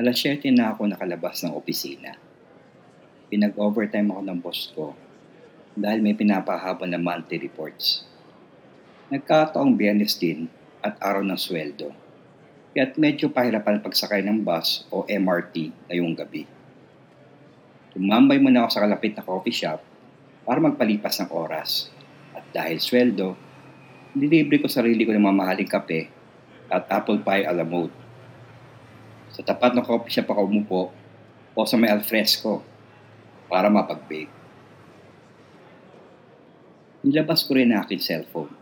Alas 7 na ako nakalabas ng opisina. Pinag-overtime ako ng boss ko dahil may pinapahabol na monthly reports. Nagkataong biyernes din at araw ng sweldo. Kaya't medyo pahirapan pagsakay ng bus o MRT ngayong gabi. Tumambay muna ako sa kalapit na coffee shop para magpalipas ng oras. At dahil sweldo, nilibre ko sarili ko ng mamahaling kape at apple pie a mode. Sa tapat ng coffee shop ako umupo o sa may alfresco para mapag-bake. Nilabas ko rin ang aking cellphone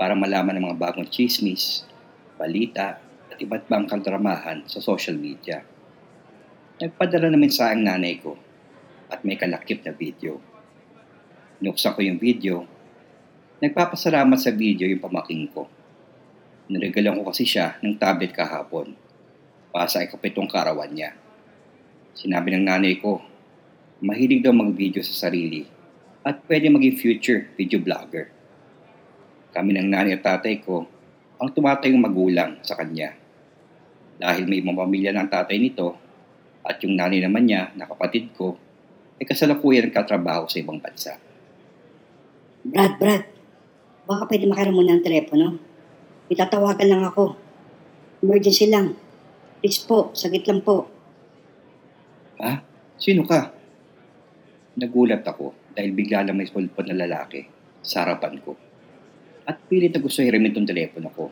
para malaman ng mga bagong chismis, balita, at iba't bang kaldramahan sa social media. Nagpadala namin sa ang nanay ko at may kalakip na video. Nuksan ko yung video. Nagpapasalamat sa video yung pamaking ko. Niregalan ko kasi siya ng tablet kahapon para sa ikapitong karawan niya. Sinabi ng nanay ko, mahilig daw mag-video sa sarili at pwede maging future video vlogger. Kami ng nanay at tatay ko ang tumatayong magulang sa kanya dahil may mga pamilya ng tatay nito at yung nanay naman niya na kapatid ko ay kasalukuyan katrabaho sa ibang bansa. Brad, Brad, baka pwede makiram mo ng telepono. Itatawagan lang ako. Emergency lang. Please po, sagit lang po. Ha? Sino ka? Nagulat ako dahil bigla lang may sulpot na lalaki sa harapan ko. At pilit na gusto hiramin itong telepono ko.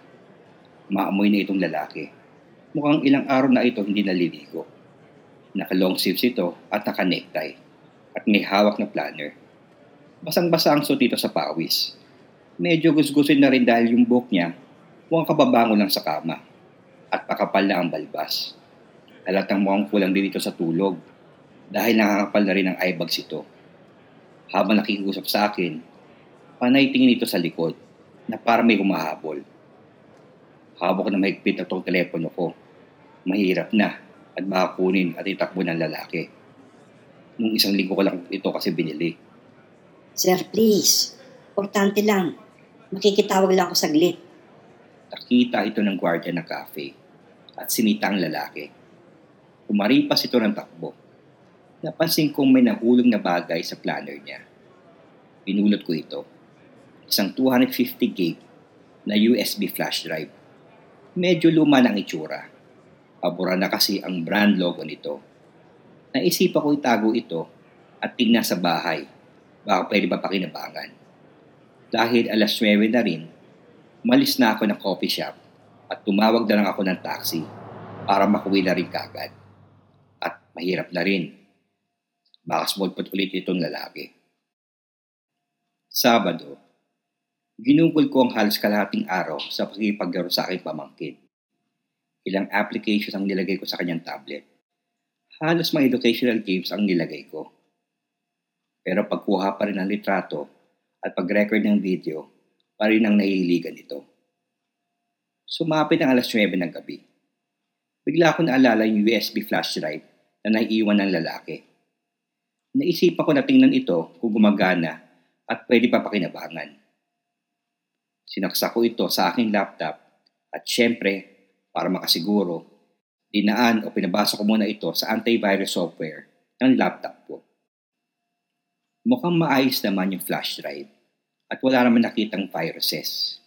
Maamoy na itong lalaki Mukhang ilang araw na ito hindi naliligo. Naka-long sleeves ito at naka-necktie. At may hawak na planner. Basang-basa ang suot dito sa pawis. Medyo gusgusin na rin dahil yung buhok niya mukhang kababango lang sa kama. At pakapal na ang balbas. Halatang mukhang kulang din ito sa tulog dahil nakakapal na rin ang eyebags ito. Habang nakikiusap sa akin, panay tingin ito sa likod na para may humahabol. Hawak na mahigpit itong telepono ko mahirap na at baka kunin at itakbo ng lalaki. Nung isang linggo ko lang ito kasi binili. Sir, please. Importante lang. Makikitawag lang ako saglit. Nakita ito ng gwardiya ng cafe at sinita ang lalaki. Umaripas ito ng takbo. Napansin kong may nahulog na bagay sa planner niya. Pinulot ko ito. Isang 250 gig na USB flash drive. Medyo luma ng itsura Pabura na kasi ang brand logo nito. Naisipan ko itago ito at tingnan sa bahay. Baka pwede ba pakinabangan. Dahil alas 9 na rin, malis na ako ng coffee shop at tumawag na lang ako ng taxi para makuwi na rin kagad. At mahirap na rin. Baka smallpot ulit itong lalaki. Sabado, ginugol ko ang halos kalahating araw sa pakipaglaro sa aking pamangkin ilang applications ang nilagay ko sa kanyang tablet. Halos mga educational games ang nilagay ko. Pero pagkuha pa rin ng litrato at pag-record ng video, pa rin ang nahihiligan ito. Sumapit ang alas 9 ng gabi. Bigla ko naalala yung USB flash drive na naiiwan ng lalaki. Naisipan ko na tingnan ito kung gumagana at pwede pa pakinabangan. Sinaksa ko ito sa aking laptop at syempre para makasiguro, dinaan o pinabasa ko muna ito sa antivirus software ng laptop ko. Mukhang maayos naman yung flash drive at wala naman nakitang viruses.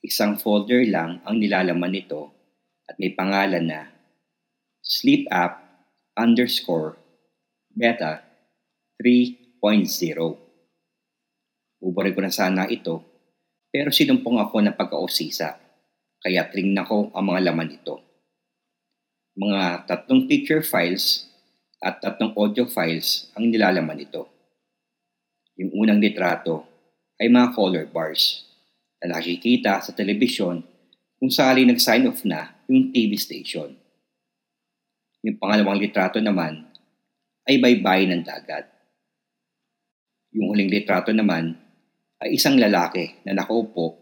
Isang folder lang ang nilalaman nito at may pangalan na Sleep App underscore Beta 3.0. Uborin ko na sana ito pero sinumpong ako ng pagkausisa kaya trinignan ko ang mga laman nito. Mga tatlong picture files at tatlong audio files ang nilalaman nito. Yung unang litrato ay mga color bars na nakikita sa telebisyon kung sakali nag-sign off na yung TV station. Yung pangalawang litrato naman ay baybayin ng dagat. Yung huling litrato naman ay isang lalaki na nakaupo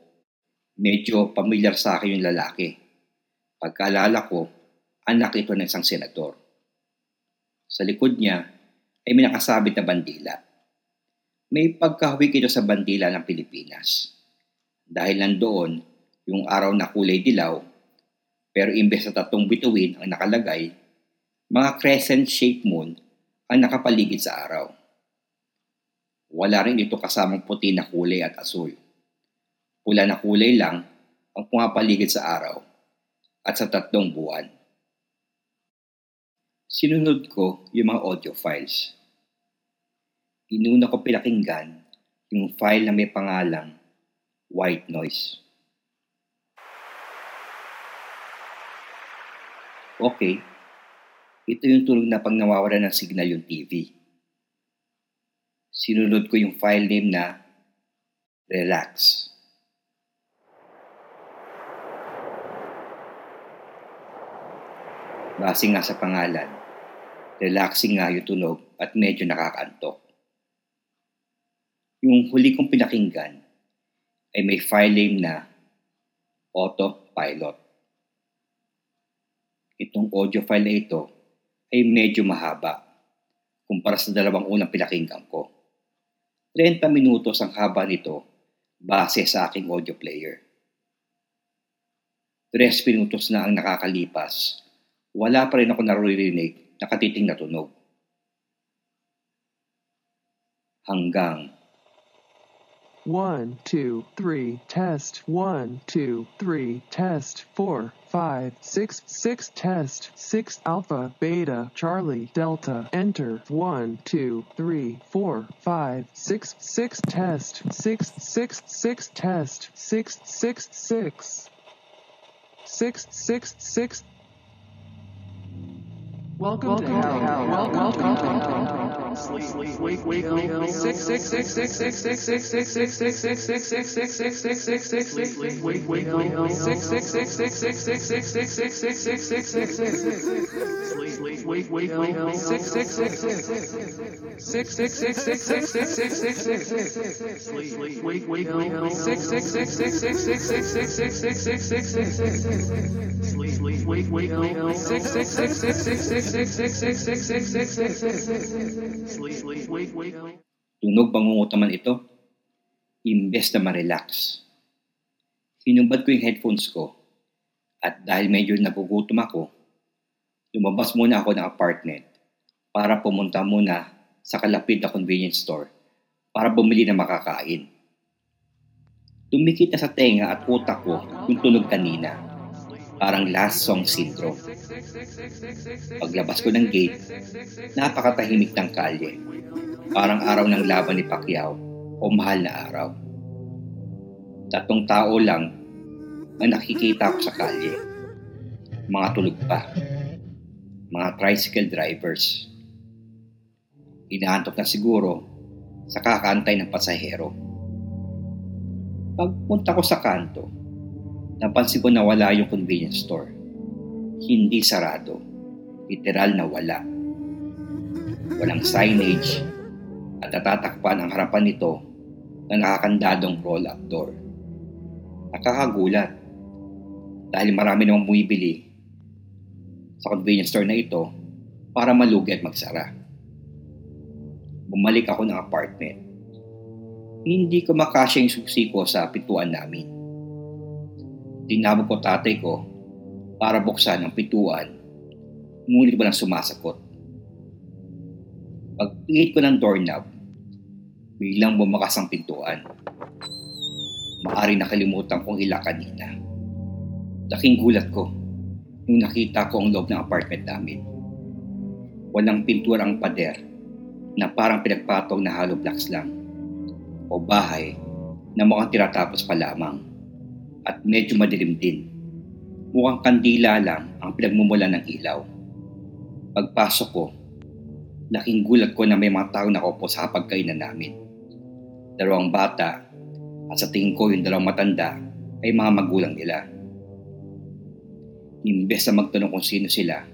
medyo pamilyar sa akin yung lalaki. Pagkaalala ko, anak ito ng isang senador. Sa likod niya ay may nakasabit na bandila. May pagkahawig ito sa bandila ng Pilipinas. Dahil nandoon yung araw na kulay dilaw, pero imbes na tatlong bituin ang nakalagay, Mga crescent-shaped moon ang nakapaligid sa araw. Wala rin ito kasamang puti na kulay at asul. Pula na kulay lang ang pumapaligid sa araw at sa tatlong buwan. Sinunod ko yung mga audio files. Inuna ko pinakinggan yung file na may pangalang White Noise. Okay, ito yung tulog na pag nawawala ng signal yung TV. Sinunod ko yung file name na Relax. Base nga sa pangalan, relaxing nga yung tunog at medyo nakakaantok. Yung huli kong pinakinggan ay may file name na Autopilot. Itong audio file na ito ay medyo mahaba kumpara sa dalawang unang pinakinggan ko. 30 minutos ang haba nito base sa aking audio player. 3 minutos na ang nakakalipas, wala pa rin ako naririnig na katiting na tunog. Hanggang One, two, three, test. One, two, three, test. Four, five, six, six, test. Six, alpha, beta, Charlie, delta, enter. One, two, three, four, five, six, six, test. Six, six, six, test. Six, six, six. Six, six, six. Welcome, to hell. Welcome, welcome, Sleep, sleep, wake, wake, wake. Six, six, six, six, six, six, six, six, six, six, six, six, six, six, six, six, six, six, six, wake, wake, wake. Six, six, six, six, six, six, six, six, six, six, six, six, six, six, six. Sleep, wake, wake, wake. Six, six, six, six, six, six, six, six, six, six, six, six, six, six. Sleep, wake, wake, wake. Six, six, six, six, six, six, six, six, six, six, six, six, six, six. Sleep, wake, wake, wake. Six, six, six, six, six, six, Tunog pangungutaman ito, imbes na ma-relax. Hinubad ko yung headphones ko at dahil medyo nagugutom ako, lumabas muna ako ng apartment para pumunta muna sa kalapit na convenience store para bumili ng makakain. Tumikit na sa tenga at utak ko yung tunog kanina. Parang last song syndrome. Paglabas ko ng gate, napakatahimik ng kalye. Parang araw ng laban ni Pacquiao o mahal na araw. Tatong tao lang ang nakikita ko sa kalye. Mga tulog pa. Mga tricycle drivers. Inaantok na siguro sa kakantay ng pasahero. Pagpunta ko sa kanto, napansin ko na wala yung convenience store. Hindi sarado. Literal na wala. Walang signage at natatakpan ang harapan nito na nakakandadong roll-up door. Nakakagulat dahil marami namang bumibili sa convenience store na ito para malugi at magsara. Bumalik ako ng apartment. Hindi ko makasya yung susi ko sa pintuan namin. Tinawag ko tatay ko para buksan ang pintuan, ngunit walang sumasagot. Pagpingit ko ng doorknob, biglang bumakas ang pintuan. Maari nakalimutan kong ila kanina. Laking gulat ko nung nakita ko ang loob ng apartment namin. Walang pintura ang pader na parang pinagpatong na hollow blocks lang o bahay na mukhang tiratapos pa lamang at medyo madilim din. Mukhang kandila lang ang pinagmumula ng ilaw. Pagpasok ko, laking gulat ko na may mga tao nakaupo sa pagkainan namin. Dalawang bata at sa tingin ko yung dalawang matanda ay mga magulang nila. Imbes na magtanong kung sino sila,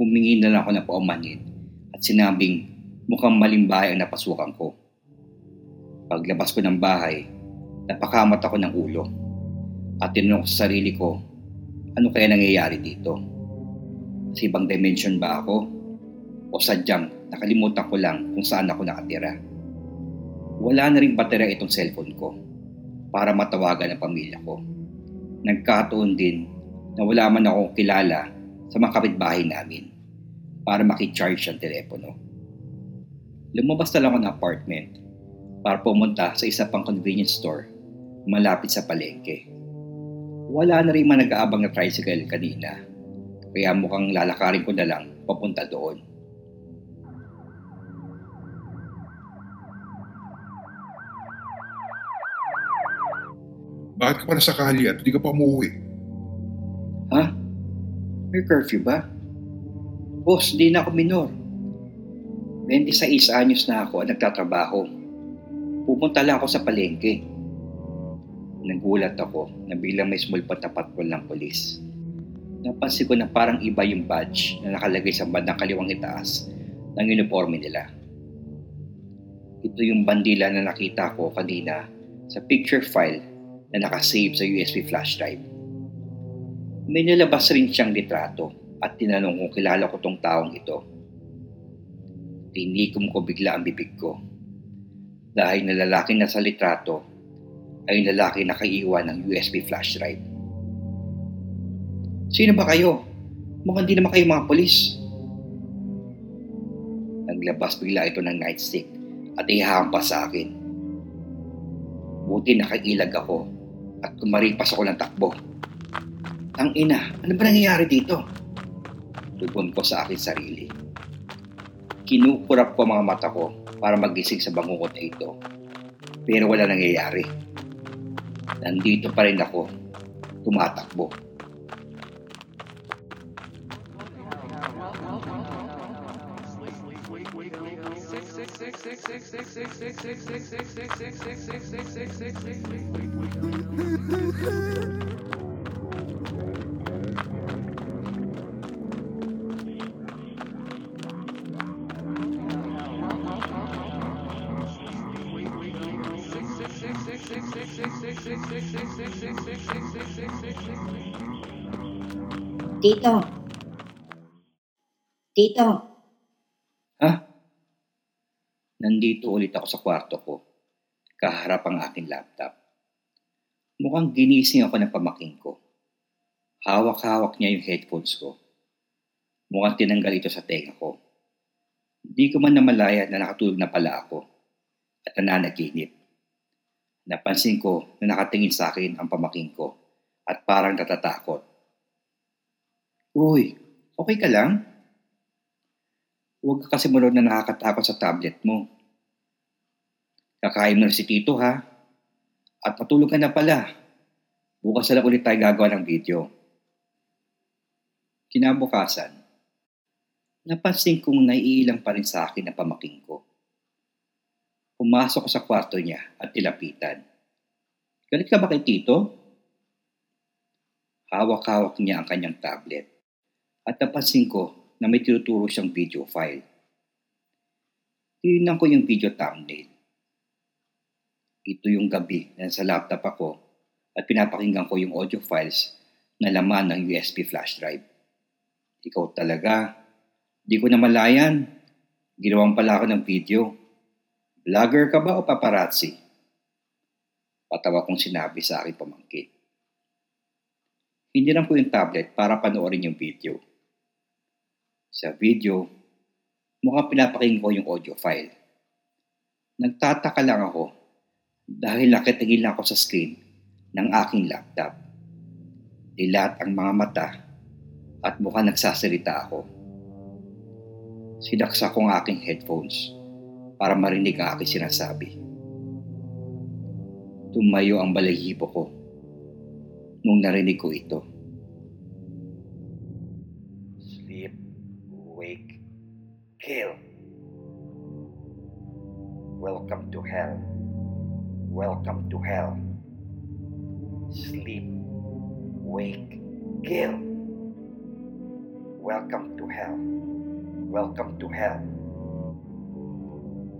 humingi na lang ako ng paumanhin at sinabing mukhang malimbahay ang napasukan ko. Paglabas ko ng bahay, napakamat ako ng ulo at tinanong ko sa sarili ko, ano kaya nangyayari dito? Sa ibang dimension ba ako? O sadyang nakalimutan ko lang kung saan ako nakatira? Wala na rin baterya itong cellphone ko para matawagan ang pamilya ko. Nagkataon din na wala man akong kilala sa mga kapitbahay namin. para makicharge ang telepono. Lumabas na lang ako ng apartment para pumunta sa isa pang convenience store malapit sa palengke. Wala na rin man nag-aabang na tricycle kanina, kaya mukhang lalakarin ko na lang papunta doon. Bakit ka pa nasa kali at hindi ka pa umuwi? Ha? May curfew ba? Boss, di na ako minor. 26 anyos na ako at nagtatrabaho. Pupunta lang ako sa palengke. Nagulat ako na bilang may smulpat na patrol ng polis. Napansin ko na parang iba yung badge na nakalagay sa bandang kaliwang itaas ng uniforme nila. Ito yung bandila na nakita ko kanina sa picture file na nakasave sa USB flash drive. May nilabas rin siyang litrato at tinanong kung kilala ko tong taong ito. Tinikom ko bigla ang bibig ko dahil na lalaki na sa litrato ay lalaki na kaiiwan ng USB flash drive. Sino ba kayo? Mukhang di naman kayo mga polis. Naglabas bigla ito ng nightstick at ihahampas sa akin. Buti nakailag ako at kumaripas ako ng takbo. Ang ina, ano ba nangyayari dito? Tugon ko sa akin sarili. Kinukurap ko mga mata ko para magising sa bangungot na ito. Pero wala nangyayari. Nandito pa rin ako, tumatakbo. Tito. Tito. Ha? Nandito ulit ako sa kwarto ko. Kaharap ang aking laptop. Mukhang ginising ako ng pamaking ko. Hawak-hawak niya yung headphones ko. Mukhang tinanggal ito sa tenga ko. Di ko man namalaya na nakatulog na pala ako at nananaginip. Napansin ko na nakatingin sa akin ang pamaking ko at parang natatakot. Uy, okay ka lang? Huwag ka kasi mulod na nakakatakot sa tablet mo. Kakain mo na si Tito ha. At matulog ka na pala. Bukas na lang ulit tayo gagawa ng video. Kinabukasan, napansin kong naiilang pa rin sa akin ang pamaking ko. Pumasok ko sa kwarto niya at tilapitan. Galit ka ba kay Tito? Hawak-hawak niya ang kanyang tablet at napansin ko na may tinuturo siyang video file. Tinignan ko yung video thumbnail. Ito yung gabi na sa laptop ako at pinapakinggan ko yung audio files na laman ng USB flash drive. Ikaw talaga. Di ko na malayan. Ginawang pala ako ng video. Vlogger ka ba o paparazzi? Patawa kong sinabi sa aking pamangkin. Hindi lang po yung tablet para panoorin yung video. Sa video, mukhang pinapakinggan ko yung audio file. Nagtataka lang ako dahil nakitingin lang ako sa screen ng aking laptop. Dilat ang mga mata at mukhang nagsasalita ako. Sinaksa ko ang aking headphones para marinig ang aking sinasabi. Tumayo ang balahibo ko nung narinig ko ito. Sleep, wake, kill. Welcome to hell. Welcome to hell. Sleep, wake, kill. Welcome to hell. Welcome to hell.